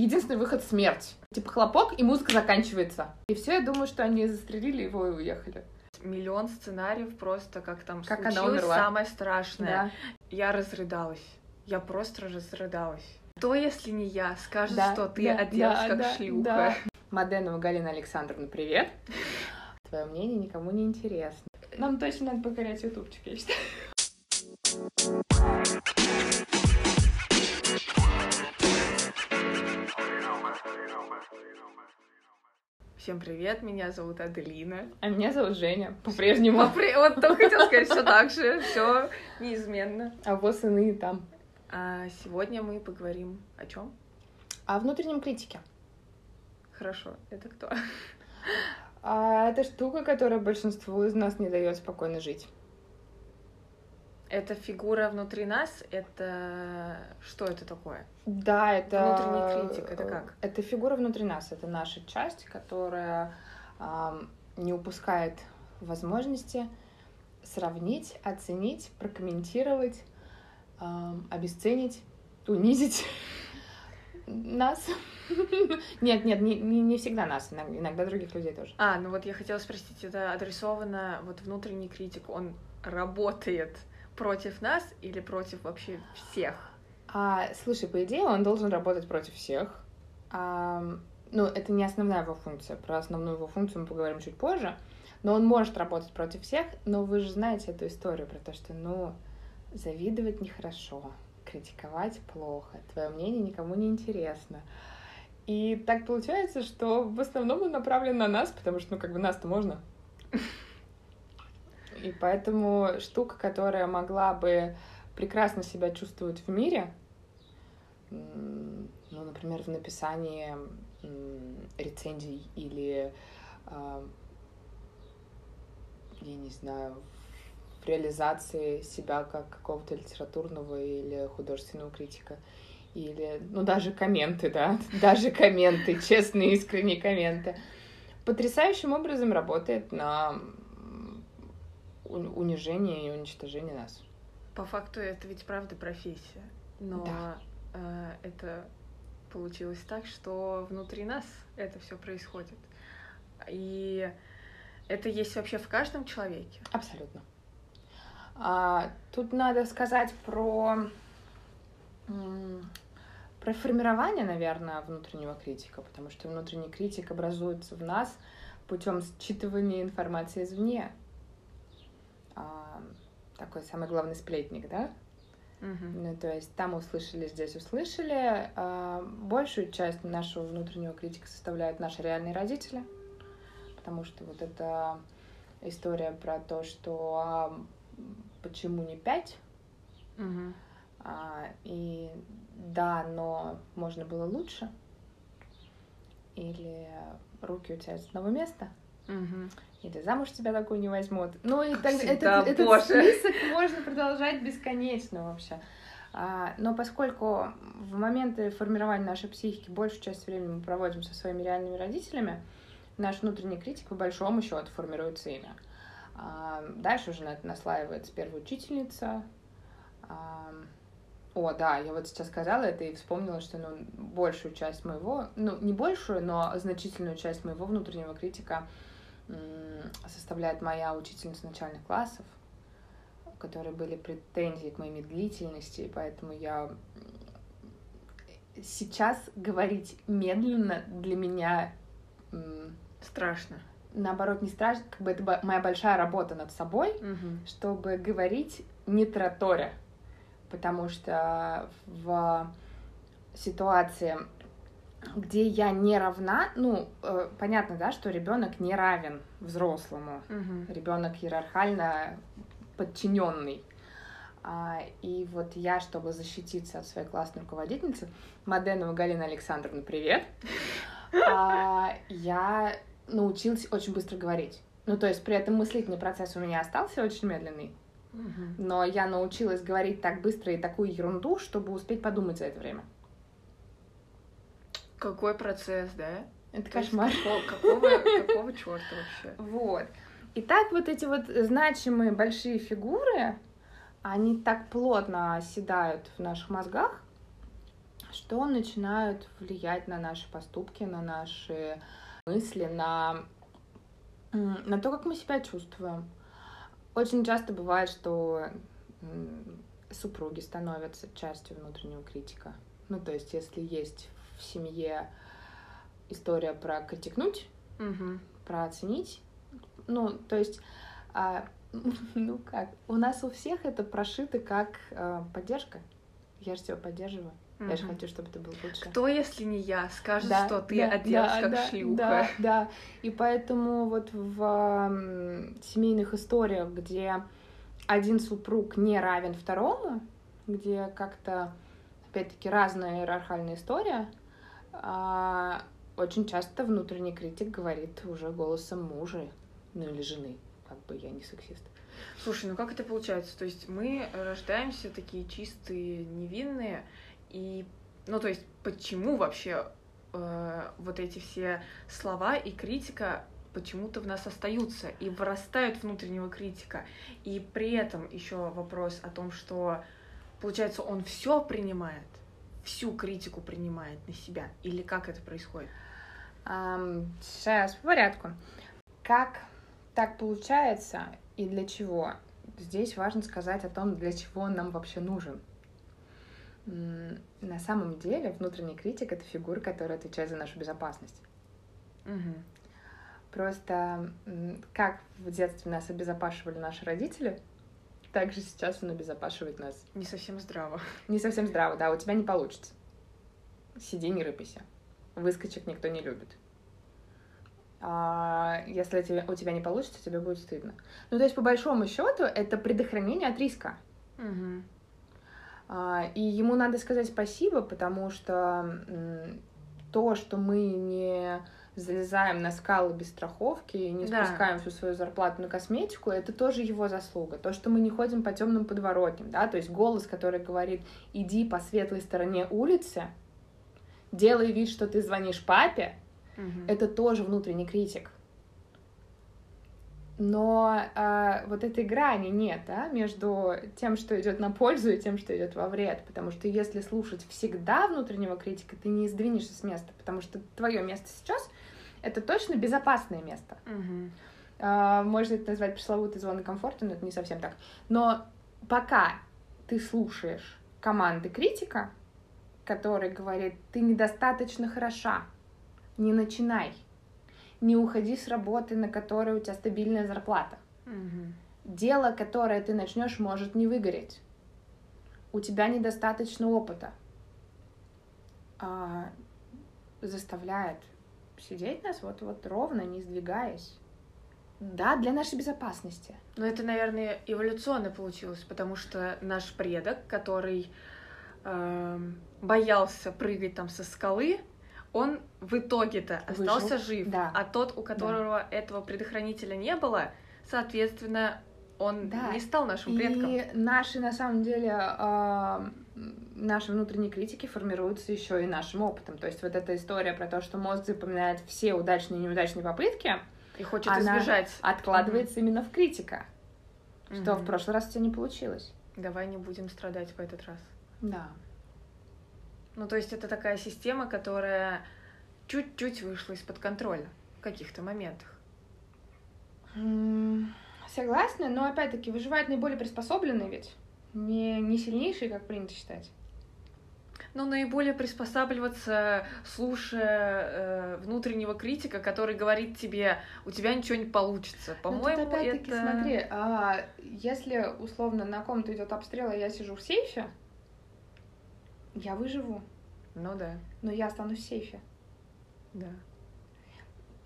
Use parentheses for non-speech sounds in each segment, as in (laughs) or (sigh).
единственный выход — смерть. Типа хлопок, и музыка заканчивается. И все, я думаю, что они застрелили его и уехали. Миллион сценариев просто, как там Как случилось она умерла. самое страшное. Да. Я разрыдалась. Я просто разрыдалась. Кто, если не я, скажет, Да, что ты да, оделась да, как да, шлюха? да. Маденова Галина Александровна, привет. (laughs) Твое мнение никому не интересно. Нам точно надо покорять ютубчик, я считаю. Всем привет, меня зовут Аделина. А меня зовут Женя, по-прежнему. Попри- Вот только хотела сказать, все так же, все неизменно. А вот сыны там. А сегодня мы поговорим о чем? О внутреннем критике. Хорошо, это кто? А это штука, которая большинству из нас не дает спокойно жить. Это фигура внутри нас, это что это такое? Да, это... Внутренний критик, это как? Это фигура внутри нас, это наша часть, которая ам, не упускает возможности сравнить, оценить, прокомментировать, ам, обесценить, унизить (laughs) нас. (laughs) Нет, нет, не, не, не всегда нас, иногда, иногда других людей тоже. А, ну вот я хотела спросить, это адресовано, вот внутренний критик, он работает против нас или против вообще всех? А, слушай, по идее, он должен работать против всех. Ам, ну, это не основная его функция. Про основную его функцию мы поговорим чуть позже. Но он может работать против всех, но вы же знаете эту историю про то, что, ну, завидовать нехорошо, критиковать плохо, твое мнение никому не интересно. И так получается, что в основном он направлен на нас, потому что, ну, как бы нас-то можно. И поэтому штука, которая могла бы прекрасно себя чувствовать в мире, ну, например, в написании рецензий или, а, я не знаю, в реализации себя как какого-то литературного или художественного критика. Или, ну, даже комменты, да, (laughs) даже комменты, честные, искренние комменты. Потрясающим образом работает на унижение и уничтожение нас. По факту это ведь правда профессия, но Да. э, это получилось так, что внутри нас это все происходит. И это есть вообще в каждом человеке. Абсолютно. А, тут надо сказать про, про формирование, наверное, внутреннего критика, потому что внутренний критик образуется в нас путем считывания информации извне. Такой самый главный сплетник, да? Мгм. Ну, то есть там услышали, здесь услышали. А, большую часть нашего внутреннего критика составляют наши реальные родители, потому что вот эта история про то, что а, почему не пять, Мгм. а, и да, но можно было лучше, или руки у тебя с одного места, Мгм. Или замуж тебя такой не возьмут. Ну и так, всегда, этот, этот список можно продолжать бесконечно вообще. А, но поскольку в моменты формирования нашей психики большую часть времени мы проводим со своими реальными родителями, наш внутренний критик по большому счету формируется ими. А, дальше уже на это наслаивается первая учительница. А, о, да, я вот сейчас сказала это и вспомнила, что ну, большую часть моего, ну, не большую, но значительную часть моего внутреннего критика составляет моя учительница начальных классов, у которой были претензии к моей медлительности, поэтому я сейчас говорить медленно для меня Страшно. наоборот не страшно, как бы это моя большая работа над собой, Мгм. чтобы говорить не тараторя, потому что в ситуации, где я не равна, ну, э, понятно, да, что ребенок не равен взрослому, Мгм. ребенок иерархально подчиненный. А, и вот я, чтобы защититься от своей классной руководительницы, Маденова Галина Александровна, привет, (laughs) а, я научилась очень быстро говорить. Ну, то есть при этом мыслительный процесс у меня остался очень медленный, Мгм. но я научилась говорить так быстро и такую ерунду, чтобы успеть подумать за это время. Какой процесс, да? Это То есть кошмар. како- Какого, какого черта вообще? Вот. И так вот эти вот значимые большие фигуры, они так плотно оседают в наших мозгах, что начинают влиять на наши поступки, на наши мысли, на, на то, как мы себя чувствуем. Очень часто бывает, что супруги становятся частью внутреннего критика. Ну, то есть, если есть в семье история про критикнуть, угу. про оценить, ну, то есть, а, (laughs) ну как, у нас у всех это прошито как а, поддержка. Я же тебя поддерживаю. Угу. Я же хочу, чтобы ты был лучше. Кто, если не я, скажет, да, что ты да, оделась да, как да, шлюха? Да, да. И поэтому вот в семейных историях, где один супруг не равен второму, где как-то, опять-таки, разная иерархальная история, э, очень часто внутренний критик говорит уже голосом мужа, ну или жены, как бы я не сексист. Слушай, ну как это получается? То есть мы рождаемся такие чистые, невинные, и, ну, то есть, почему вообще э, вот эти все слова и критика почему-то в нас остаются и вырастают внутреннего критика. И при этом еще вопрос о том, что, получается, он все принимает, всю критику принимает на себя, или как это происходит? Um, сейчас по порядку. Как так получается и для чего? Здесь важно сказать о том, для чего он нам вообще нужен. На самом деле внутренний критик — это фигура, которая отвечает за нашу безопасность. Угу. Просто как в детстве нас обезопашивали наши родители, так же сейчас он обезопашивает нас. Не совсем здраво. Не совсем здраво, да, у тебя не получится. Сиди, не рыпайся. Выскочек никто не любит. А если тебе, у тебя не получится, тебе будет стыдно. Ну, то есть, по большому счету, это предохранение от риска. Угу. А, и ему надо сказать спасибо, потому что то, что мы не залезаем на скалы без страховки и не да. спускаем всю свою зарплату на косметику, это тоже его заслуга. То, что мы не ходим по темным подворотням, да, то есть голос, который говорит, иди по светлой стороне улицы, делай вид, что ты звонишь папе, угу. это тоже внутренний критик но э, вот этой грани нет, да, между тем, что идет на пользу, и тем, что идет во вред. Потому что если слушать всегда внутреннего критика, ты не сдвинешься с места, потому что твое место сейчас это точно безопасное место. Угу. Можно это назвать пресловутой зоной комфорта, но это не совсем так. Но пока ты слушаешь команды критика, который говорит, ты недостаточно хороша, не начинай не уходи с работы, на которой у тебя стабильная зарплата. Угу. Дело, которое ты начнешь, может не выгореть. У тебя недостаточно опыта. А, заставляет сидеть нас вот, вот ровно, не сдвигаясь. Да, для нашей безопасности. Но это, наверное, эволюционно получилось, потому что наш предок, который э, боялся прыгать там со скалы, он в итоге-то остался Выжил. жив, да. а тот, у которого да. этого предохранителя не было, соответственно, он да. не стал нашим предком. И наши, на самом деле, э, наши внутренние критики формируются еще и нашим опытом. То есть вот эта история про то, что мозг запоминает все удачные и неудачные попытки, и хочет она избежать. откладывается mm-hmm. именно в критика, что mm-hmm. в прошлый раз у тебя не получилось. Давай не будем страдать в этот раз. Да. Ну, то есть это такая система, которая чуть-чуть вышла из-под контроля в каких-то моментах. Согласна, но опять-таки выживает наиболее приспособленный ведь, не, не сильнейший, как принято считать. Ну, наиболее приспосабливаться, слушая э, внутреннего критика, который говорит тебе, у тебя ничего не получится. Ну, По-моему, опять-таки, это... смотри, а если условно на ком-то идет обстрел, а я сижу в сейфе, я выживу. Ну да. Но я останусь в сейфе. Да.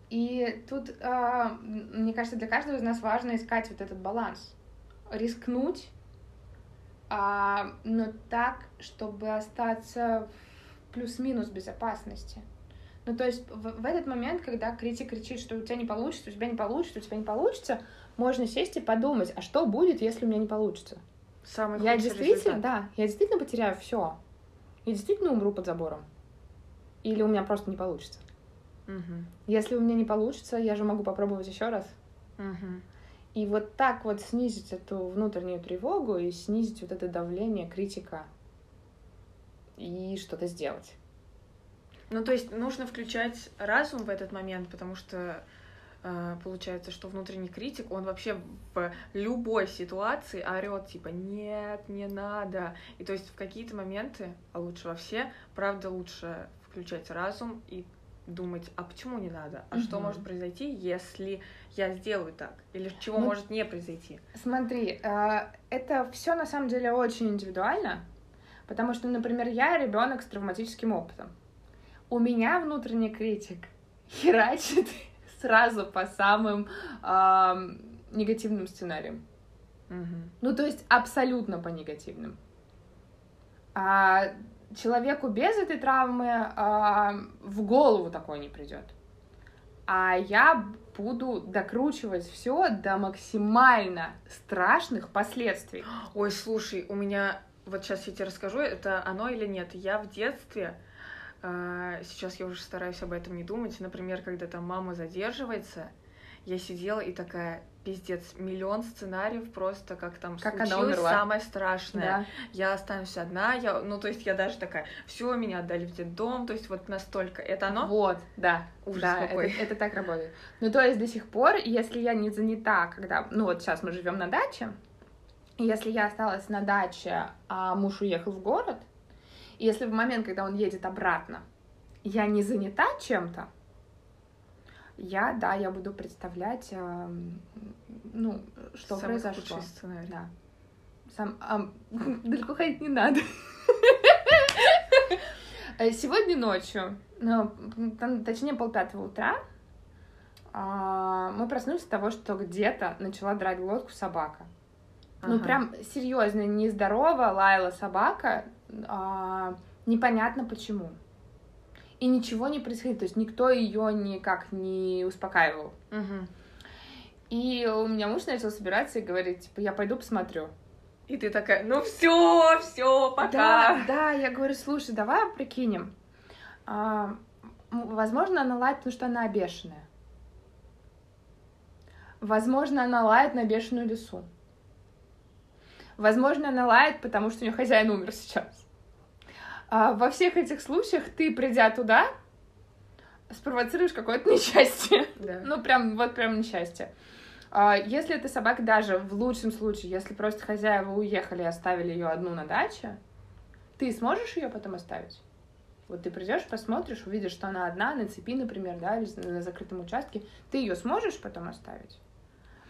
И тут, э, мне кажется, для каждого из нас важно искать вот этот баланс. Рискнуть, э, но так, чтобы остаться в плюс-минус безопасности. Ну, то есть в, в этот момент, когда критик кричит, что у тебя не получится, у тебя не получится, у тебя не получится, можно сесть и подумать, а что будет, если у меня не получится? Самый я действительно, результат. да, я действительно потеряю все я действительно умру под забором? Или у меня просто не получится? Угу. Если у меня не получится, я же могу попробовать еще раз. Угу. И вот так вот снизить эту внутреннюю тревогу и снизить вот это давление, критика. и что-то сделать. Ну, то есть нужно включать разум в этот момент, потому что э, получается, что внутренний критик, он вообще в любой ситуации орет типа нет, не надо. И то есть в какие-то моменты, а лучше во все, правда лучше включать разум и думать, а почему не надо? А угу. что может произойти, если я сделаю так? Или чего ну, может не произойти? Смотри, э, это все на самом деле очень индивидуально, потому что, например, я ребенок с травматическим опытом у меня внутренний критик (laughs) херачит сразу по самым э, негативным сценариям. Угу. Ну, то есть абсолютно по негативным. А человеку без этой травмы а, в голову такое не придет. А я буду докручивать все до максимально страшных последствий. Ой, слушай, у меня вот сейчас я тебе расскажу, это оно или нет. Я в детстве а, сейчас я уже стараюсь об этом не думать. Например, когда там мама задерживается, я сидела и такая, пиздец, миллион сценариев просто, как там как случилось она умерла. самое страшное. Да. Я останусь одна, я, ну, то есть я даже такая, все, меня отдали в детдом, то есть вот настолько. Это оно? Вот, да. Ужас да, какой. Это, это так работает. Ну, то есть до сих пор, если я не занята, когда, ну, вот сейчас мы живем на даче, если я осталась на даче, а муж уехал в город, если в момент, когда он едет обратно, я не занята чем-то, я, да, я буду представлять, э, ну, что Самый произошло. Сценарий. Да. Сам, э, (laughs) далеко ходить не надо. Сегодня ночью, ну, точнее полпятого утра, э, мы проснулись от того, что где-то начала драть глотку собака. Ну, ага. Ну, прям серьезно, нездорово лаяла собака, а, непонятно почему. И ничего не происходит, то есть никто ее никак не успокаивал. Угу. И у меня муж начал собираться и говорить, типа, я пойду посмотрю. И ты такая, ну все, все, пока. Да, да, я говорю, слушай, давай прикинем. А, возможно, она лает, потому что она обешенная. Возможно, она лает на бешеную лесу. Возможно, она лает, потому что у нее хозяин умер сейчас. А во всех этих случаях ты, придя туда, спровоцируешь какое-то (laughs) несчастье. Да. ну, прям, вот прям несчастье. А если эта собака даже в лучшем случае, если просто хозяева уехали и оставили ее одну на даче, ты сможешь ее потом оставить? Вот ты придешь, посмотришь, увидишь, что она одна на цепи, например, да, или на закрытом участке, ты ее сможешь потом оставить?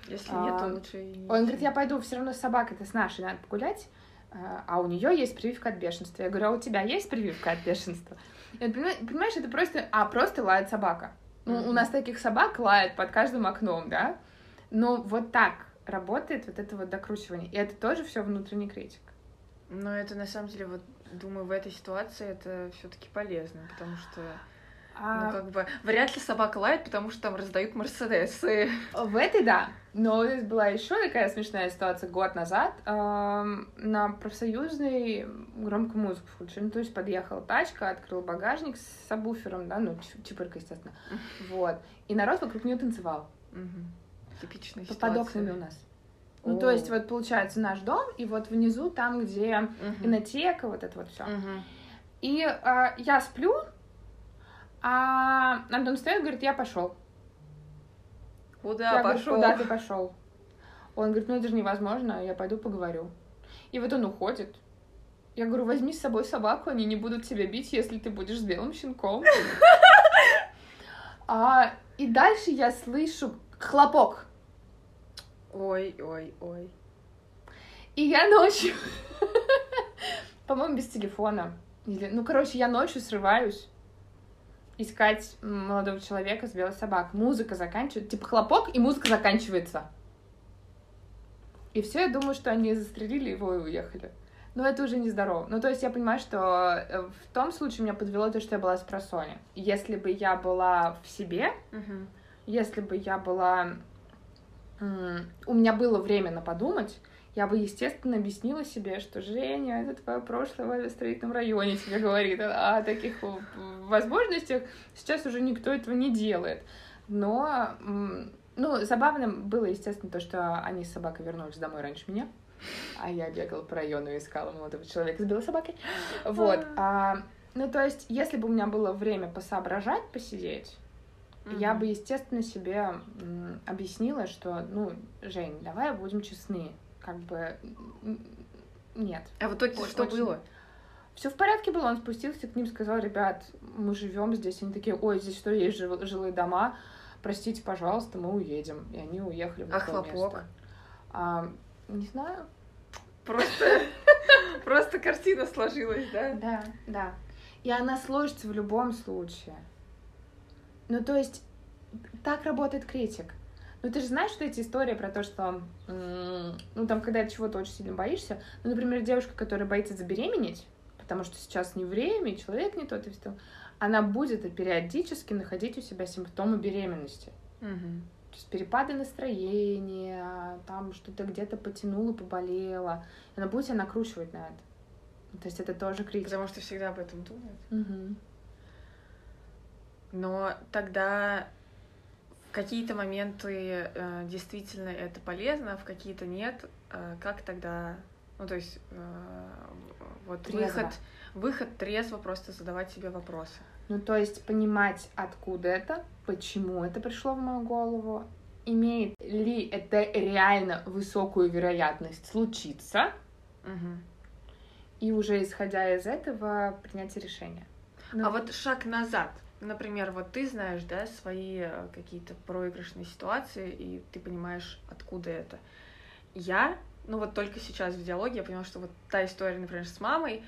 Если а, нет, то лучше и Он говорит, я пойду, все равно с собакой-то с нашей надо погулять, а, у нее есть прививка от бешенства. Я говорю, а у тебя есть прививка от бешенства? И он, понимаешь, это просто, а, просто лает собака. Ну, у нас таких собак лает под каждым окном, да? Но вот так работает вот это вот докручивание. И это тоже все внутренний критик. Но это на самом деле, вот думаю, в этой ситуации это все-таки полезно, потому что а... Ну, как бы, вряд ли собака лает, потому что там раздают Мерседесы. В этой, да. Но была еще такая смешная ситуация год назад. Эм, на профсоюзной громкую музыку включили. Ну, то есть подъехала тачка, открыл багажник с сабвуфером, да, ну, чипырка, естественно. Вот. И народ вокруг нее танцевал. Типичная ситуация. Под окнами у нас. Ну, О. то есть, вот получается наш дом, и вот внизу там, где угу. инотека, вот это вот все. Угу. И э, я сплю, а Антон встает говорит, я пошел. Куда я пошел? Говорю, Куда ты пошел? Он говорит, ну это же невозможно, я пойду поговорю. И вот он уходит. Я говорю, возьми с собой собаку, они не будут тебя бить, если ты будешь с белым щенком. А, и дальше я слышу хлопок. Ой, ой, ой. И я ночью, (laughs) по-моему, без телефона. Ну, короче, я ночью срываюсь искать молодого человека с белой собакой. Музыка заканчивается, типа хлопок, и музыка заканчивается. И все, я думаю, что они застрелили его и уехали. Но это уже нездорово. Ну, то есть я понимаю, что э, в том случае меня подвело то, что я была с просони. Если бы я была в себе, uh-huh. если бы я была... У меня было время на подумать, я бы, естественно, объяснила себе, что Женя, это твое прошлое в авиастроительном районе (laughs) тебе говорит о таких возможностях. Сейчас уже никто этого не делает. Но, ну, забавным было, естественно, то, что они с собакой вернулись домой раньше меня. А я бегала по району и искала молодого человека с белой собакой. Вот. А, ну, то есть, если бы у меня было время посоображать, посидеть, я бы, естественно, себе объяснила, что, ну, Жень, давай будем честны. Как бы нет. А в итоге Очень- что очень- было? Все в порядке было, он спустился к ним, сказал, ребят, мы живем здесь. Они такие, ой, здесь что, есть жил- жилые дома? Простите, пожалуйста, мы уедем. И они уехали в А хлопок? место. А, не знаю. Просто, (laughs) просто картина сложилась, да? Да, да. И она сложится в любом случае. Ну, то есть, так работает критик. Ну, ты же знаешь, что эти истории про то, что, ну, там, когда ты чего-то очень сильно боишься, ну, например, девушка, которая боится забеременеть, потому что сейчас не время, и человек не тот, и всё, она будет периодически находить у себя симптомы беременности. Мгм. То есть перепады настроения, там что-то где-то потянуло, поболело. Она будет себя накручивать на это. То есть это тоже критика. Потому что всегда об этом думают. Мгм. Но тогда какие-то моменты э, действительно это полезно, а в какие-то нет. Э, как тогда, ну то есть э, вот Трезво. выход, выход трезво просто задавать себе вопросы. Ну, то есть понимать, откуда это, почему это пришло в мою голову, имеет ли это реально высокую вероятность случиться, Мгм. и уже исходя из этого принять решение. Ну, А вот шаг назад. Например, вот ты знаешь, да, свои э, какие-то проигрышные ситуации, и ты понимаешь, откуда это. Я, ну вот только сейчас в диалоге я поняла, что вот та история, например, с мамой,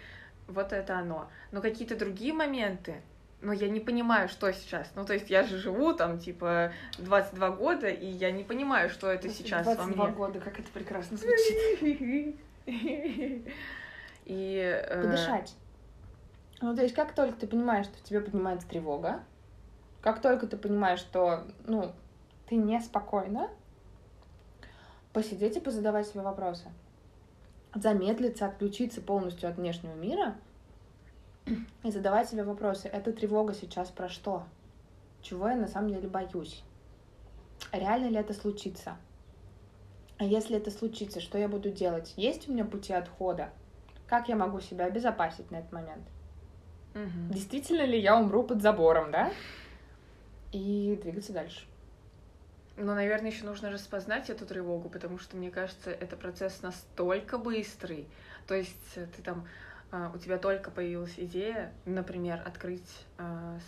вот это оно. Но какие-то другие моменты, но я не понимаю, что сейчас. Ну, то есть я же живу там, типа, 22 года, и я не понимаю, что это сейчас во 22 мне. года, как это прекрасно (laughs) звучит. И... э, Подышать. Ну, то есть, как только ты понимаешь, что в тебе поднимается тревога, как только ты понимаешь, что, ну, ты неспокойна, посидеть и позадавать себе вопросы. Замедлиться, отключиться полностью от внешнего мира и задавать себе вопросы. Эта тревога сейчас про что? Чего я на самом деле боюсь? Реально ли это случится? А если это случится, что я буду делать? Есть у меня пути отхода? Как я могу себя обезопасить на этот момент? Мгм. Действительно ли я умру под забором, да? И двигаться дальше. Ну, наверное, еще нужно распознать эту тревогу, потому что, мне кажется, это процесс настолько быстрый. То есть э, ты там, а, у тебя только появилась идея, например, открыть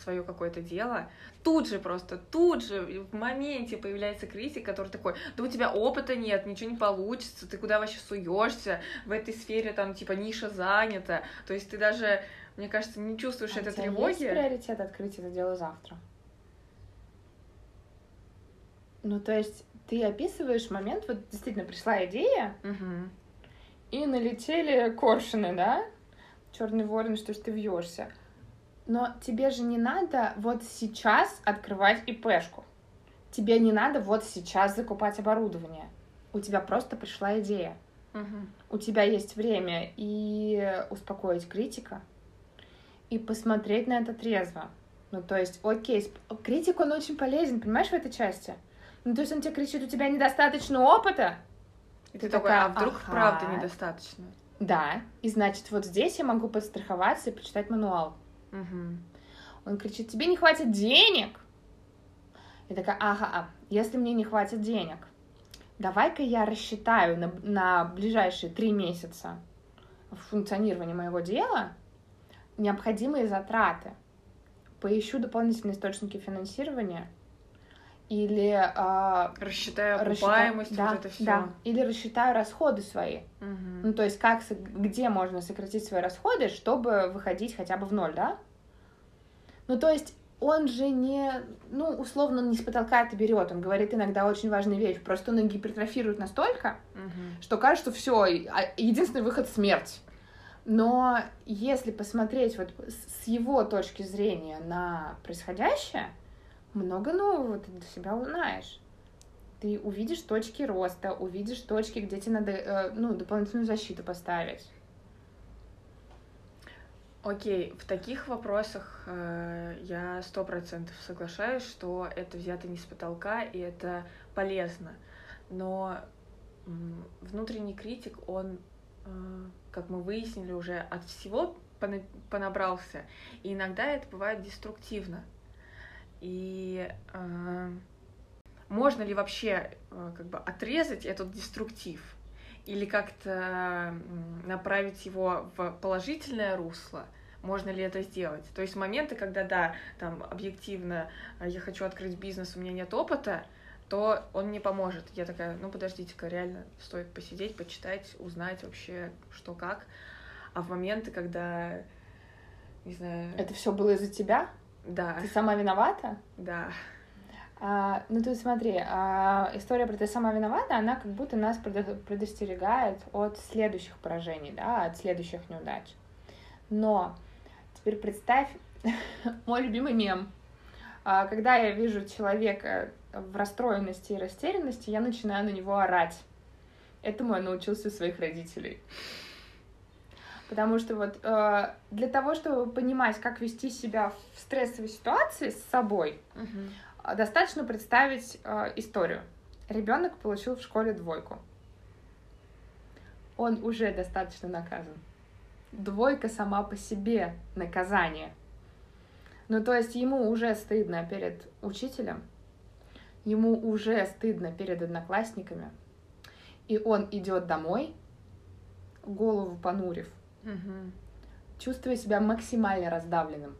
свое какое-то дело, тут же просто, тут же в моменте появляется критик, который такой, да у тебя опыта нет, ничего не получится, ты куда вообще суешься, в этой сфере там типа ниша занята, то есть ты даже, мне кажется, не чувствуешь А этой тревоги. Есть приоритет открыть это дело завтра. Ну, то есть ты описываешь момент, вот действительно пришла идея, Мгм. и налетели коршуны, да? Черный ворон, что ж ты вьешься. Но тебе же не надо вот сейчас открывать ИПшку. Тебе не надо вот сейчас закупать оборудование. У тебя просто пришла идея. Мгм. у тебя есть время и успокоить критика, и посмотреть на это трезво. Ну, то есть, окей, критик, он очень полезен, понимаешь, в этой части? Ну, то есть он тебе кричит, у тебя недостаточно опыта? И Ты ты такая, а вдруг «Ага». правда недостаточно? Да. И значит, вот здесь я могу подстраховаться и почитать мануал. Мгм. Он кричит, тебе не хватит денег? Я такая, ага, а, если мне не хватит денег, давай-ка я рассчитаю на, на ближайшие три месяца функционирования моего дела необходимые затраты. Поищу дополнительные источники финансирования или а, Рассчитаю окупаемость, да, вот это все. да, или рассчитаю расходы свои. Ну, то есть как, где можно сократить свои расходы, чтобы выходить хотя бы в ноль, да? Ну, то есть он же не, ну, условно, он не с потолка это берет, он говорит иногда очень важные вещи, просто он гипертрофирует настолько, что кажется, все, единственный выход — смерть. Но если посмотреть вот с его точки зрения на происходящее, много нового ты для себя узнаешь. Ты увидишь точки роста, увидишь точки, где тебе надо э, ну, дополнительную защиту поставить. Окей, в таких вопросах э, я сто процентов соглашаюсь, что это взято не с потолка, и это полезно. Но внутренний критик, он, как мы выяснили уже, от всего понабрался. И иногда это бывает деструктивно. И э, можно ли вообще э, как бы отрезать этот деструктив или как-то направить его в положительное русло? Можно ли это сделать? То есть моменты, когда, да, там объективно я хочу открыть бизнес, у меня нет опыта, то он мне поможет. Я такая, ну подождите-ка, реально стоит посидеть, почитать, узнать вообще, что как. А в моменты, когда, не знаю... Это все было из-за тебя? Да. Ты сама виновата? Да. А, ну, ты смотри, а, история про «ты сама виновата», она как будто нас предостерегает от следующих поражений, да, от следующих неудач. Но теперь представь (laughs) мой любимый мем. А, когда я вижу человека в расстроенности и растерянности, я начинаю на него орать. Этому я научился у своих родителей. Потому что вот э, для того, чтобы понимать, как вести себя в стрессовой ситуации с собой, uh-huh. достаточно представить э, историю. Ребенок получил в школе двойку. Он уже достаточно наказан. Двойка сама по себе наказание. Ну, то есть ему уже стыдно перед учителем, ему уже стыдно перед одноклассниками, и он идет домой, голову понурив, угу. чувствуя себя максимально раздавленным.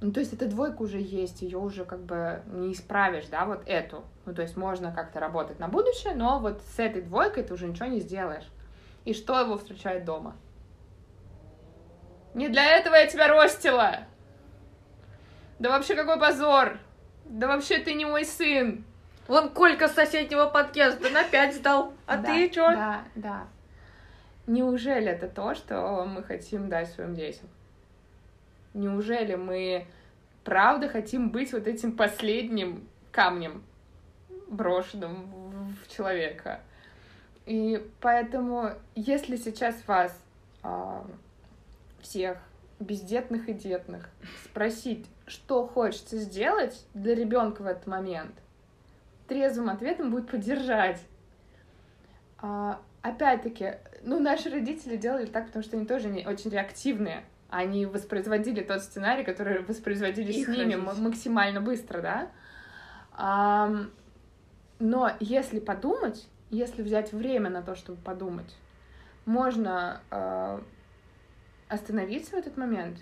Ну, то есть эта двойка уже есть, ее уже как бы не исправишь, да, вот эту. Ну, то есть можно как-то работать на будущее, но вот с этой двойкой ты уже ничего не сделаешь. И что его встречает дома? Не для этого я тебя ростила! Да вообще какой позор! Да вообще ты не мой сын. Вон Колька с соседнего подъезда на пять сдал. А да, ты чё? Да, да. Неужели это то, что мы хотим дать своим детям? Неужели мы правда хотим быть вот этим последним камнем, брошенным в человека? И поэтому, если сейчас вас э, всех бездетных и детных спросить, что хочется сделать для ребенка в этот момент, трезвым ответом будет поддержать. А, опять-таки, ну, наши родители делали так, потому что они тоже не очень реактивные. Они воспроизводили тот сценарий, который воспроизводили Их с ними родители. максимально быстро, да. А, но если подумать, если взять время на то, чтобы подумать, можно э, остановиться в этот момент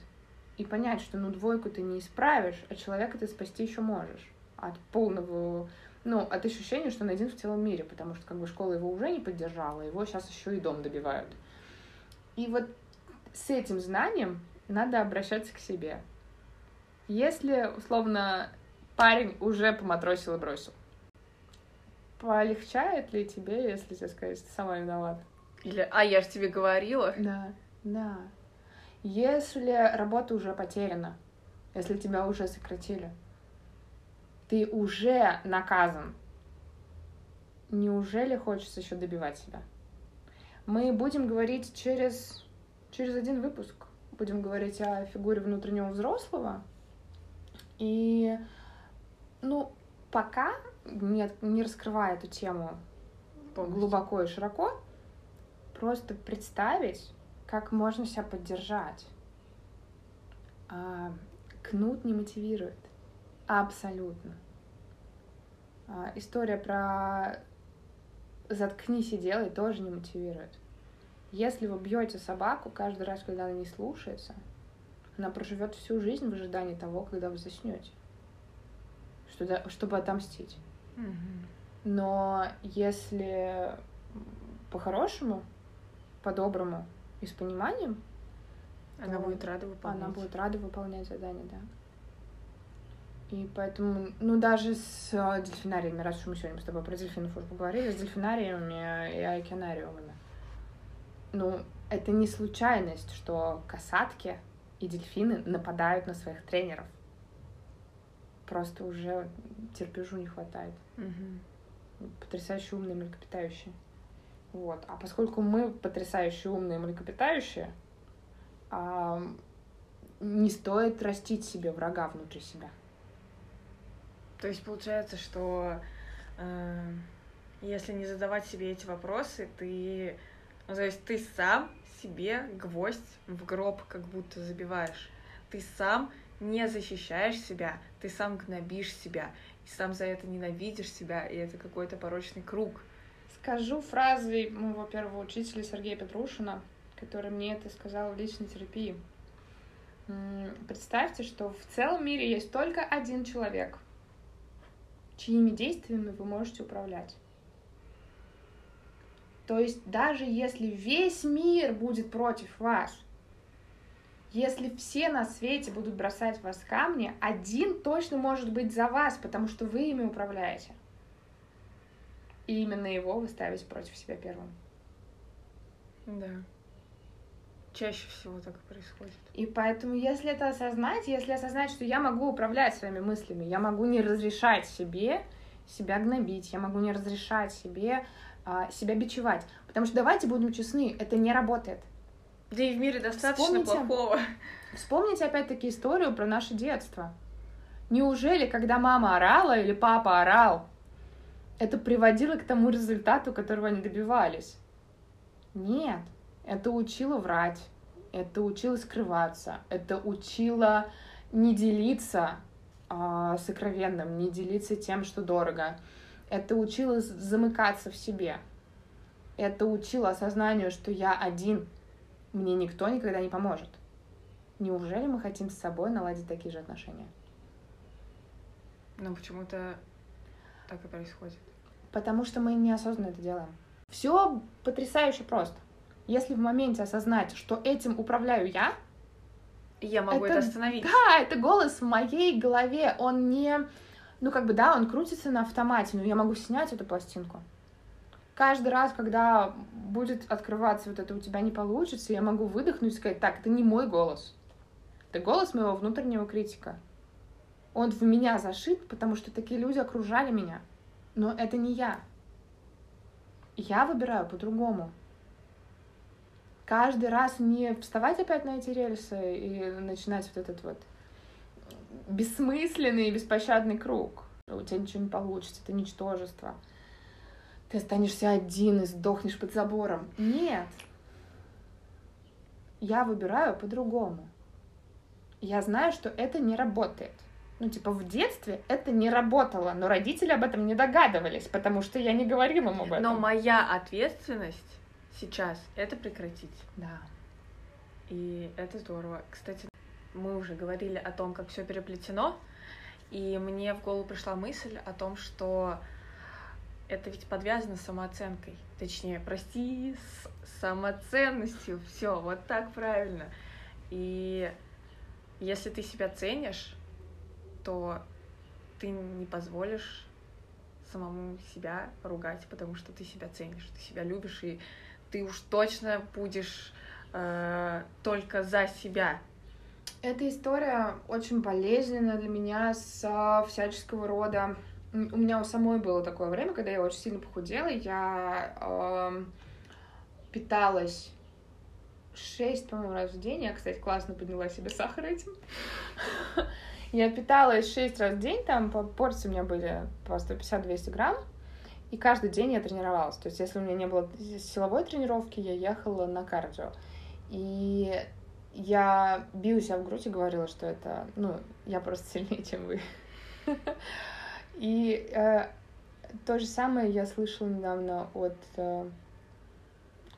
и понять, что ну двойку ты не исправишь, а человека ты спасти еще можешь от полного, ну, от ощущения, что он один в целом мире, потому что как бы школа его уже не поддержала, его сейчас еще и дом добивают. И вот с этим знанием надо обращаться к себе. Если, условно, парень уже поматросил и бросил, полегчает ли тебе, если тебе сказать, что ты сама виновата? Или, а я же тебе говорила. Да, да. Если работа уже потеряна, если тебя уже сократили, ты уже наказан, неужели хочется еще добивать себя? Мы будем говорить через, через один выпуск. Будем говорить о фигуре внутреннего взрослого. И, ну, пока не, не раскрывая эту тему Полностью. глубоко и широко, просто представить, как можно себя поддержать? А, кнут не мотивирует. Абсолютно. А, история про заткнись и делай тоже не мотивирует. Если вы бьете собаку каждый раз, когда она не слушается, она проживет всю жизнь в ожидании того, когда вы заснете, чтобы отомстить. Но если по-хорошему, по-доброму, и с пониманием, она будет рада выполнять. Она будет рада выполнять задание, да. И поэтому, ну, даже с э, дельфинариями, раз уж мы сегодня с тобой про дельфинов уже поговорили, с дельфинариями и океанариумами, ну, это не случайность, что касатки и дельфины нападают на своих тренеров. Просто уже терпежу не хватает. Угу. Потрясающе умные млекопитающие. Вот. А поскольку мы потрясающе умные млекопитающие, а, не стоит растить себе врага внутри себя. То есть получается, что э, Если не задавать себе эти вопросы, ты, ну, то есть ты сам себе гвоздь в гроб как будто забиваешь. Ты сам не защищаешь себя, ты сам гнобишь себя, и сам за это ненавидишь себя, и это какой-то порочный круг. Скажу фразой моего первого учителя Сергея Петрушина, который мне это сказал в личной терапии. Представьте, что в целом мире есть только один человек, чьими действиями вы можете управлять. То есть даже если весь мир будет против вас, если все на свете будут бросать в вас камни, один точно может быть за вас, потому что вы ими управляете. И именно его вы ставите против себя первым. Да. Чаще всего так и происходит. И поэтому, если это осознать, если осознать, что я могу управлять своими мыслями, я могу не разрешать себе себя гнобить, я могу не разрешать себе а, себя бичевать. Потому что давайте будем честны, это не работает. Да и в мире достаточно вспомните, плохого. Вспомните опять-таки историю про наше детство. Неужели, когда мама орала или папа орал, это приводило к тому результату, которого они добивались? Нет. Это учило врать, это учило скрываться, это учило не делиться а, сокровенным, не делиться тем, что дорого. Это учило замыкаться в себе. Это учило осознанию, что я один, мне никто никогда не поможет. Неужели мы хотим с собой наладить такие же отношения? Но почему-то так и происходит. Потому что мы неосознанно это делаем. Все потрясающе просто. Если в моменте осознать, что этим управляю я, я могу это, это остановить. Да, это голос в моей голове. Он не... Ну, как бы, да, он крутится на автомате, но я могу снять эту пластинку. Каждый раз, когда будет открываться вот это у тебя не получится, я могу выдохнуть и сказать, так, это не мой голос. Это голос моего внутреннего критика. Он в меня зашит, потому что такие люди окружали меня. Но это не я. Я выбираю по-другому каждый раз не вставать опять на эти рельсы и начинать вот этот вот бессмысленный и беспощадный круг. У тебя ничего не получится, это ничтожество. Ты останешься один и сдохнешь под забором. Нет. Я выбираю по-другому. Я знаю, что это не работает. Ну, типа, в детстве это не работало, но родители об этом не догадывались, потому что я не говорила им об этом. Но моя ответственность сейчас это прекратить. Да. И это здорово. Кстати, мы уже говорили о том, как все переплетено, и мне в голову пришла мысль о том, что это ведь подвязано с самооценкой. Точнее, прости, с самоценностью. Все, вот так правильно. И если ты себя ценишь, то ты не позволишь самому себя ругать, потому что ты себя ценишь, ты себя любишь, и ты уж точно будешь э, только за себя. Эта история очень болезненная для меня с а, всяческого рода. У меня у самой было такое время, когда я очень сильно похудела, я э, питалась шесть, по-моему, раз в день. Я, кстати, классно подняла себе сахар этим. Я питалась шесть раз в день, там по порции у меня были по 150-200 грамм. И каждый день я тренировалась. То есть, если у меня не было силовой тренировки, я ехала на кардио. И я била себя в грудь и говорила, что это, ну, я просто сильнее, (laughs) чем вы. И э, то же самое я слышала недавно от э,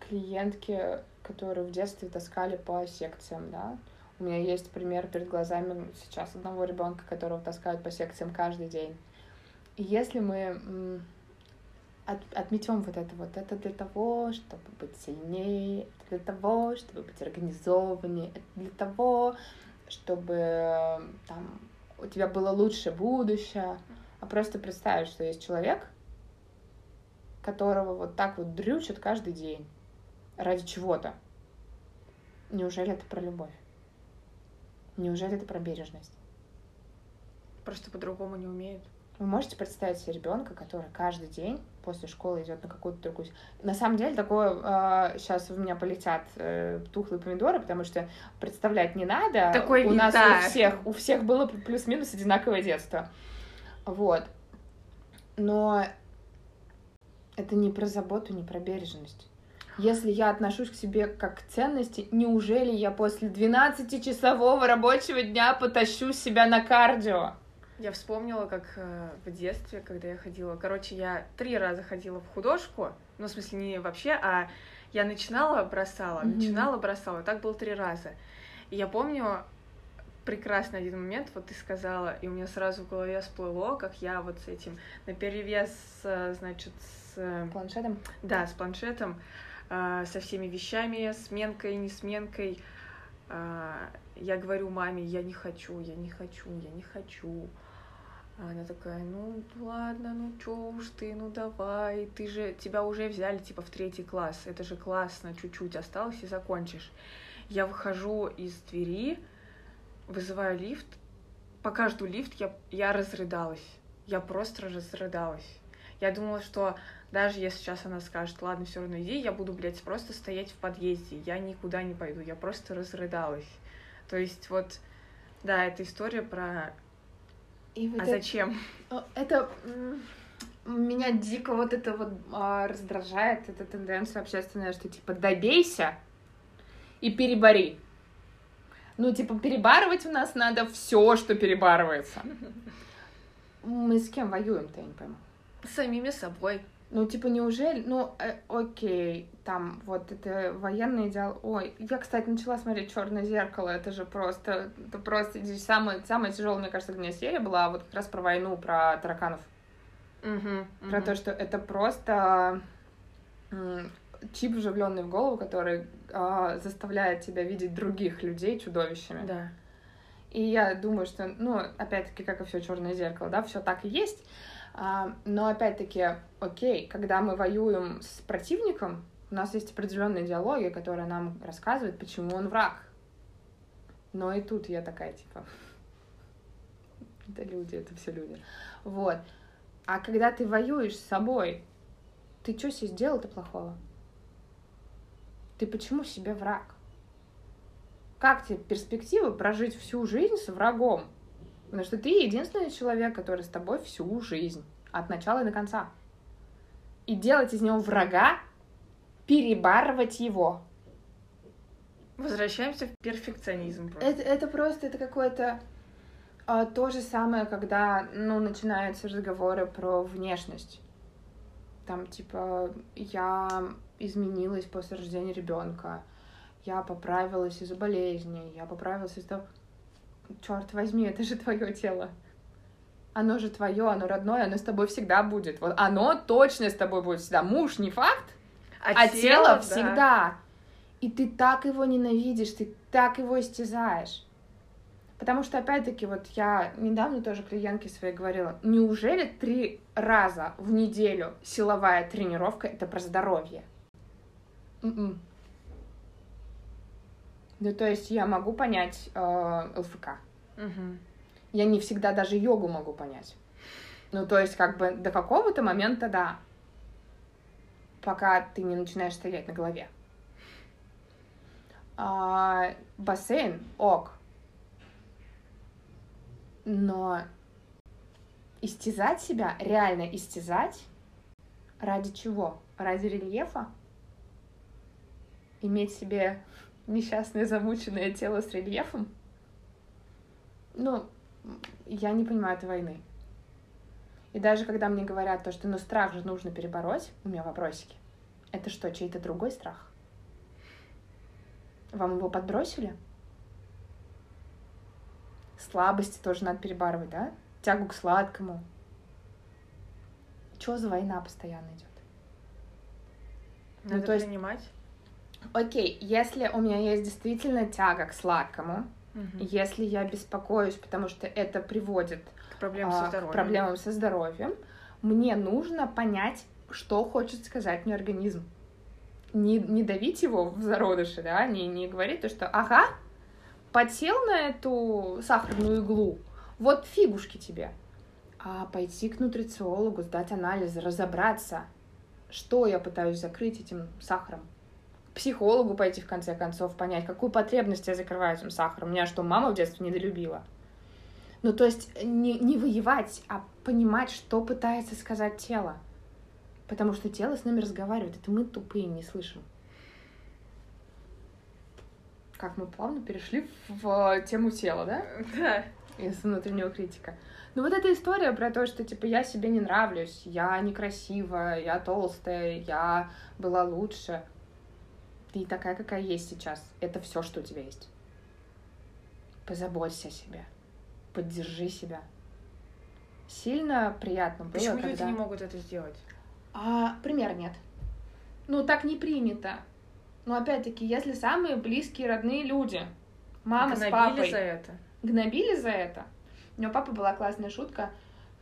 клиентки, которые в детстве таскали по секциям, да. У меня есть пример перед глазами сейчас одного ребенка, которого таскают по секциям каждый день. И если мы от, отметем вот это вот. Это для того, чтобы быть сильнее, это для того, чтобы быть организованнее, это для того, чтобы там у тебя было лучшее будущее. А просто представить, что есть человек, которого вот так вот дрючат каждый день ради чего-то. Неужели это про любовь? Неужели это про бережность? Просто по-другому не умеют. Вы можете представить себе ребенка, который каждый день после школы идет на какую-то другую... На самом деле такое... Э, а, сейчас у меня полетят э, тухлые помидоры, потому что представлять не надо. Такой у вид, нас у всех, у всех было плюс-минус одинаковое детство. Вот. Но Это не про заботу, не про бережность. Если я отношусь к себе как к ценности, неужели я после 12-часового рабочего дня потащу себя на кардио? Я вспомнила, как э, в детстве, когда я ходила. Короче, я три раза ходила в художку. Ну, в смысле, не вообще, а я начинала, бросала, mm-hmm. начинала, бросала. Так было три раза. И я помню прекрасный один момент, вот ты сказала, и у меня сразу в голове всплыло, как я вот с этим наперевес, э, значит, с... Планшетом? Да, с планшетом со всеми вещами, сменкой, не сменкой. А, я говорю маме, я не хочу, я не хочу, я не хочу. А она такая, ну ладно, ну чё уж ты, ну давай, ты же, тебя уже взяли типа в третий класс, это же классно, чуть-чуть осталось и закончишь. Я выхожу из двери, вызываю лифт, пока жду лифт, я, я разрыдалась, я просто разрыдалась. Я думала, что даже если сейчас она скажет, ладно, все равно иди, я буду, блядь, просто стоять в подъезде, я никуда не пойду, я просто разрыдалась. То есть вот, да, это история про... И вот а это... зачем? Это меня дико вот это вот а, раздражает, эта тенденция общественная, что типа добейся и перебори. Ну, типа, перебарывать у нас надо все, что перебарывается. (laughs) Мы с кем воюем-то, я не пойму. С самими собой. Ну, типа, неужели... Ну, э, окей, там, вот это военный идеал... Ой, я, кстати, начала смотреть Черное зеркало, это же просто... Это просто самая, самая тяжелая, мне кажется, для меня серия была вот как раз про войну, про тараканов. Угу, про то, что это просто чип, вживленный в голову, который э, заставляет тебя видеть других людей чудовищами. Да. И я думаю, что, ну, опять-таки, как и все черное зеркало, да, все так и есть. А, но опять-таки, окей, когда мы воюем с противником, у нас есть определенная идеология, которая нам рассказывает, почему он враг. Но и тут я такая, типа, (laughs) это люди, это все люди. Вот. А когда ты воюешь с собой, ты что себе сделал-то плохого? Ты почему себе враг? Как тебе перспектива прожить всю жизнь с врагом? Потому что ты единственный человек, который с тобой всю жизнь, от начала и до конца. И делать из него врага, перебарывать его. Возвращаемся в перфекционизм. Просто. Это, это просто, это какое-то а, то же самое, когда, ну, начинаются разговоры про внешность. Там, типа, я изменилась после рождения ребенка, я поправилась из-за болезни, я поправилась из-за того, черт возьми, это же твое тело. Оно же твое, оно родное, оно с тобой всегда будет. Вот оно точно с тобой будет всегда. Муж не факт, а, а тело, тело да. всегда. И ты так его ненавидишь, ты так его истязаешь. Потому что, опять-таки, вот я недавно тоже клиентке своей говорила, неужели три раза в неделю силовая тренировка — это про здоровье? Mm-mm. Ну, то есть я могу понять э, ЛФК. Угу. Я не всегда даже йогу могу понять. Ну, то есть, как бы до какого-то момента, да. Пока ты не начинаешь стоять на голове. А, бассейн, ок. Но истязать себя, реально истязать, ради чего? Ради рельефа? Иметь себе несчастное замученное тело с рельефом. Ну, я не понимаю этой войны. И даже когда мне говорят то, что ну страх же нужно перебороть, у меня вопросики. Это что, чей-то другой страх? Вам его подбросили? Слабости тоже надо перебарывать, да? Тягу к сладкому. Чего за война постоянно идет? Надо ну, то есть, принимать окей, если у меня есть действительно тяга к сладкому, угу. если я беспокоюсь, потому что это приводит к проблемам, а, со, здоровьем. к проблемам со здоровьем, мне нужно понять, что хочет сказать мне организм. Не, не давить его в зародыше, да, не, не говорить то, что ага, подсел на эту сахарную иглу, вот фигушки тебе. А пойти к нутрициологу, сдать анализы, разобраться, что я пытаюсь закрыть этим сахаром психологу пойти, в конце концов, понять, какую потребность я закрываю этим сахаром. Меня что, мама в детстве недолюбила? Ну, то есть не, не воевать, а понимать, что пытается сказать тело. Потому что тело с нами разговаривает. Это мы тупые, не слышим. Как мы плавно перешли в тему тела, да? (laughs) Да. Из внутреннего критика. Ну вот эта история про то, что типа я себе не нравлюсь, я некрасивая, я толстая, я была лучше. Ты такая, какая есть сейчас. Это все, что у тебя есть. Позаботься о себе. Поддержи себя. Сильно приятно было, Почему когда... люди не могут это сделать? А, пример нет. Ну, так не принято. Но опять-таки, если самые близкие, родные люди, мама Гнобили с папой, за это? гнобили за это. У него папы была классная шутка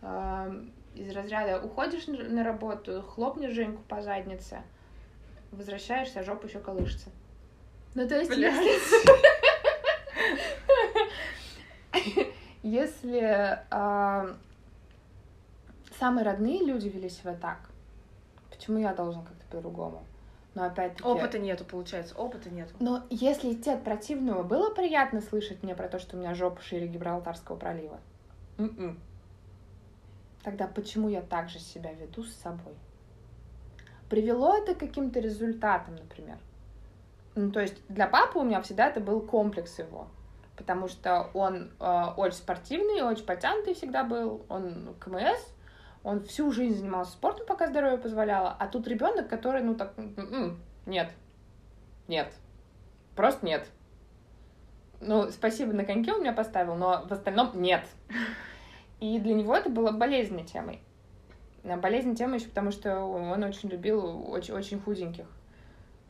э, из разряда уходишь на на работу, хлопнешь Женьку по заднице, возвращаешься, а жопа еще колышется. Ну, то есть, Блядь. если... (laughs) Если а, самые родные люди вели себя так, почему я должен как-то по-другому? Но опять-таки... Опыта нету, получается, опыта нету. Но если идти от противного, было приятно слышать мне про то, что у меня жопа шире Гибралтарского пролива? М-м. Тогда почему я так же себя веду с собой? Привело это к каким-то результатам, например? Ну, то есть для папы у меня всегда это был комплекс его. Потому что он э, очень спортивный, очень потянутый всегда был. Он КМС, он всю жизнь занимался спортом, пока здоровье позволяло. А тут ребенок, который, ну так, м-м, нет, нет, просто нет. Ну, спасибо на коньке он меня поставил, но в остальном нет. И для него это было болезненной темой. А Болезненной темой еще потому, что он очень любил очень, очень худеньких.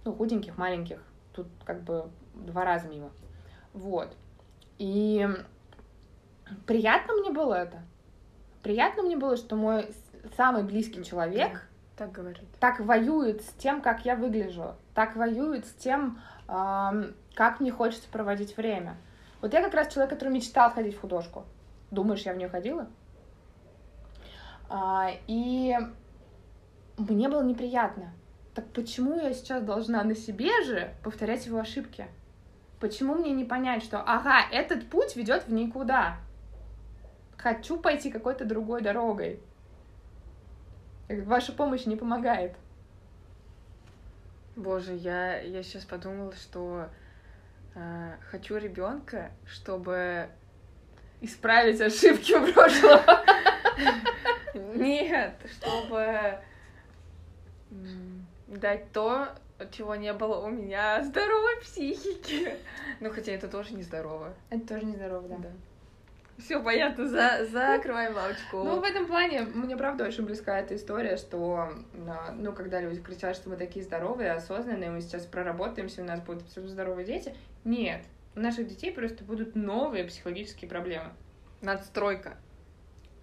Ну, худеньких, маленьких. Тут как бы два раза мимо. Вот. И приятно мне было это. Приятно мне было, что мой самый близкий человек Так говорит. так воюет с тем, как я выгляжу, так воюет с тем, как мне хочется проводить время. Вот я как раз человек, который мечтал ходить в художку. Думаешь, я в нее ходила? А, и мне было неприятно. Так почему я сейчас должна на себе же повторять его ошибки? Почему мне не понять, что, ага, этот путь ведет в никуда? Хочу пойти какой-то другой дорогой. Ваша помощь не помогает. Боже, я, я сейчас подумала, что э, хочу ребенка, чтобы Исправить ошибки прошлого. (laughs) нет, чтобы дать то, чего не было у меня, здоровой психики. Ну, хотя это тоже нездорово. Это тоже нездорово, да. Да. Все понятно, за, закрываем лавочку. Ну, в этом плане мне правда очень близка эта история, что, а, ну, когда люди кричат, что мы такие здоровые, осознанные, мы сейчас проработаемся, у нас будут абсолютно здоровые дети. Нет. У наших детей просто будут новые психологические проблемы, Надстройка.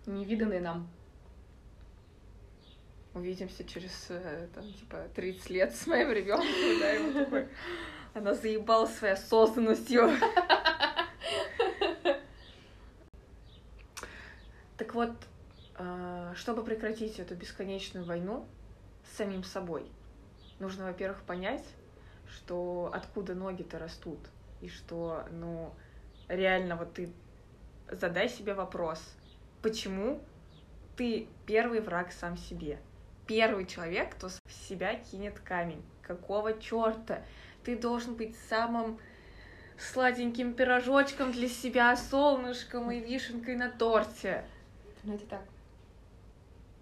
невиданные нам. Увидимся через, э, там, типа, 30 лет с моим ребенком, да, и вот такой, она заебала своей осознанностью. Так вот, э, чтобы прекратить эту бесконечную войну с самим собой, нужно, во-первых, понять, что откуда ноги-то растут, и что, ну, реально, вот ты задай себе вопрос, почему ты первый враг сам себе? Первый человек, кто в себя кинет камень. Какого черта? Ты должен быть самым сладеньким пирожочком для себя, солнышком и вишенкой на торте. Ну, это так.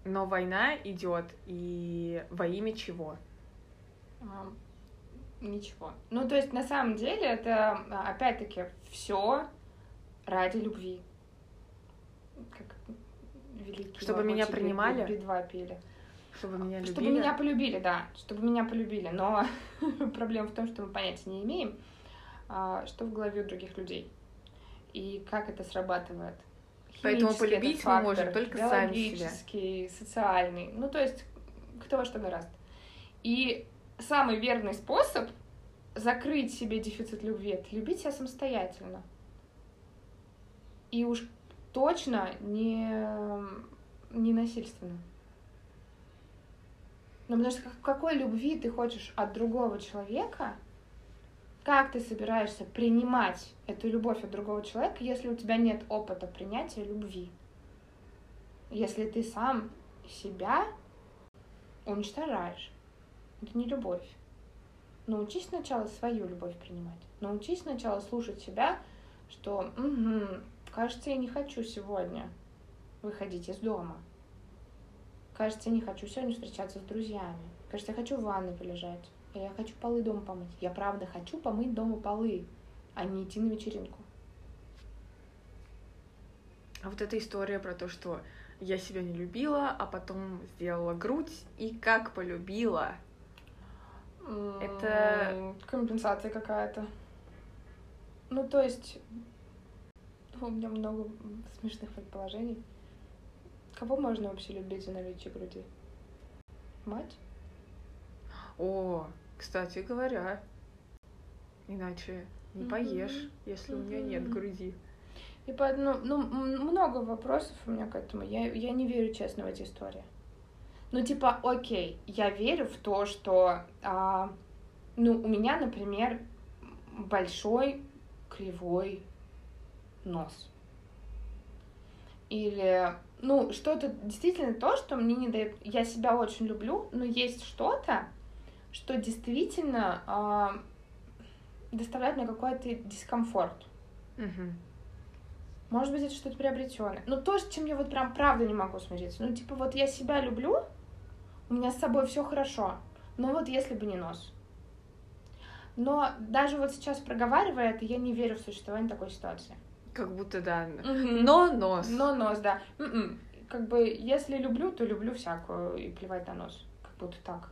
Но война идет и во имя чего? А, Ничего. Ну, то есть, на самом деле, это, а, опять-таки, все ради любви. Как великие Чтобы меня принимали? Би- Би-2 пели. Чтобы меня Чтобы любили? меня полюбили, да. Чтобы меня полюбили. Но (laughs) проблема в том, что мы понятия не имеем, а, что в голове у других людей. И как это срабатывает. Поэтому полюбить мы фактор, можем только сами себя. социальный. Ну, то есть, кто во что гораздо. И самый верный способ закрыть себе дефицит любви — это любить себя самостоятельно. И уж точно не, не насильственно. Ну, потому что как- какой любви ты хочешь от другого человека, как ты собираешься принимать эту любовь от другого человека, если у тебя нет опыта принятия любви? Если ты сам себя уничтожаешь. Это не любовь. Научись сначала свою любовь принимать. Научись сначала слушать себя, что, угу, кажется, я не хочу сегодня выходить из дома. Кажется, я не хочу сегодня встречаться с друзьями. Кажется, я хочу в ванной полежать. А я хочу полы дома помыть. Я правда хочу помыть дома полы, а не идти на вечеринку. А вот эта история про то, что я себя не любила, а потом сделала грудь и как полюбила. Это компенсация какая-то. Ну, то есть, у меня много смешных предположений. Кого можно вообще любить за наличие груди? Мать? О, кстати говоря, иначе не поешь, если у нее нет груди. И по, ну, ну, много вопросов у меня к этому. Я, я не верю, честно, в эти истории. Ну, типа, окей, я верю в то, что, а, ну, у меня, например, большой кривой нос. Или, ну, что-то действительно то, что мне не дает... Я себя очень люблю, но есть что-то, что действительно а, доставляет мне какой-то дискомфорт. Угу. Может быть, это что-то приобретенное. Но то, с чем я вот прям правда не могу смириться. Ну, типа, вот я себя люблю, у меня с собой все хорошо. Но вот если бы не нос. Но даже вот сейчас проговаривая это, я не верю в существование такой ситуации. Как будто да. Но нос. Но нос, да. М-м. Как бы, если люблю, то люблю всякую и плевать на нос. Как будто так.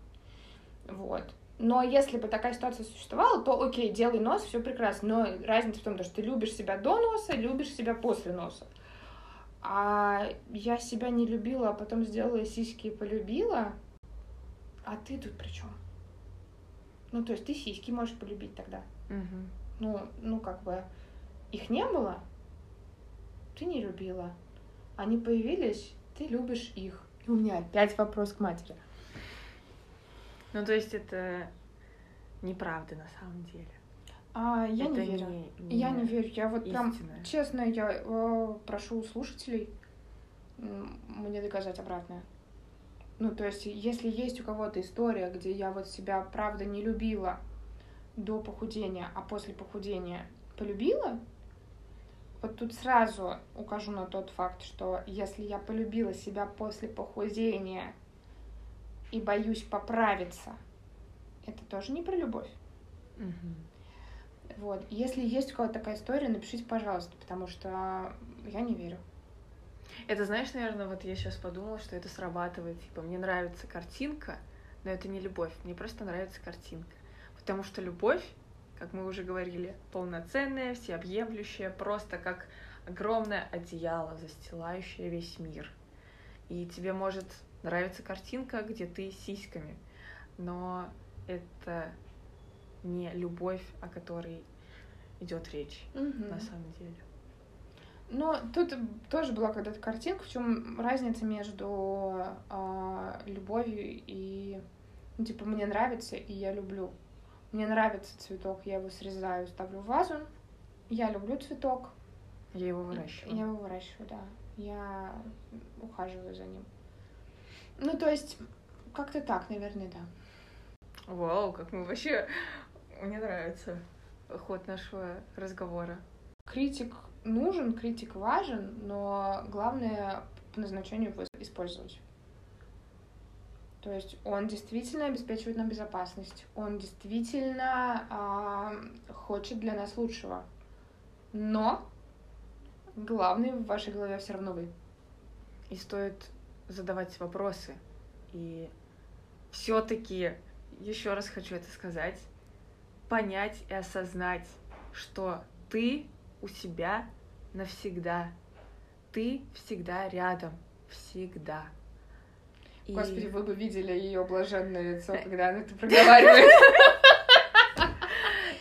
Вот. Но если бы такая ситуация существовала, то окей, делай нос, все прекрасно. Но разница в том, что ты любишь себя до носа, любишь себя после носа. А я себя не любила, а потом сделала сиськи и полюбила. А ты тут при чем? Ну, то есть ты сиськи можешь полюбить тогда. Угу. Ну, ну, как бы их не было, ты не любила. Они появились, ты любишь их. И у меня опять вопрос к матери. Ну, то есть это неправда на самом деле. А, я это не верю. Не, не я не верю. Я вот истинное. прям, честно, я э, прошу слушателей мне доказать обратное. Ну, то есть, если есть у кого-то история, где я вот себя правда не любила до похудения, а после похудения полюбила, вот тут сразу укажу на тот факт, что если я полюбила себя после похудения и боюсь поправиться, это тоже не про любовь. Угу. Вот. Если есть у кого-то такая история, напишите, пожалуйста, потому что я не верю. Это, знаешь, наверное, вот я сейчас подумала, что это срабатывает. Типа, мне нравится картинка, но это не любовь. Мне просто нравится картинка. Потому что любовь, как мы уже говорили, полноценная, всеобъемлющая, просто как огромное одеяло, застилающее весь мир. И тебе может нравится картинка, где ты с сиськами, но это не любовь, о которой идет речь угу. на самом деле. Но тут тоже была когда-то картинка, в чем разница между э, любовью и ну, типа мне нравится и я люблю. Мне нравится цветок, я его срезаю, ставлю в вазу. Я люблю цветок. Я его выращиваю. Я его выращиваю, да. Я ухаживаю за ним. Ну, то есть, как-то так, наверное, да. Вау, как мы вообще... Мне нравится ход нашего разговора. Критик нужен, критик важен, но главное по назначению его использовать. То есть он действительно обеспечивает нам безопасность, он действительно э, хочет для нас лучшего. Но главный в вашей голове все равно вы. И стоит задавать вопросы. И все-таки, еще раз хочу это сказать, понять и осознать, что ты у себя навсегда. Ты всегда рядом. Всегда. И... Господи, вы бы видели ее блаженное лицо, когда она это проговаривает. (laughs)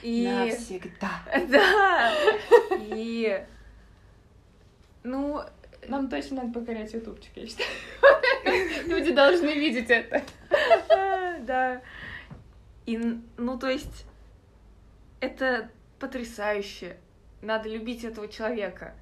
И... Навсегда. (laughs) Да. И... Ну, нам точно надо покорять ютубчик, я считаю. (laughs) Люди должны видеть это. Да. И, ну, то есть, это потрясающе. Надо любить этого человека.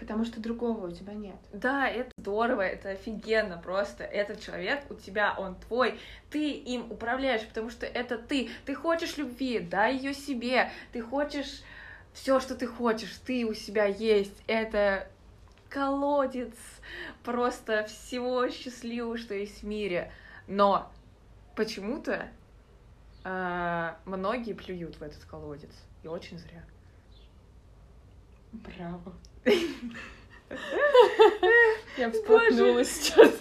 Потому что другого у тебя нет. Да, это здорово, это офигенно просто. Этот человек у тебя, он твой, ты им управляешь, потому что это ты. Ты хочешь любви, дай ее себе. Ты хочешь все, что ты хочешь, ты у себя есть. Это колодец просто всего счастливого, что есть в мире. Но почему-то э, многие плюют в этот колодец. И очень зря. Браво. (laughs) Я вспыхнула сейчас.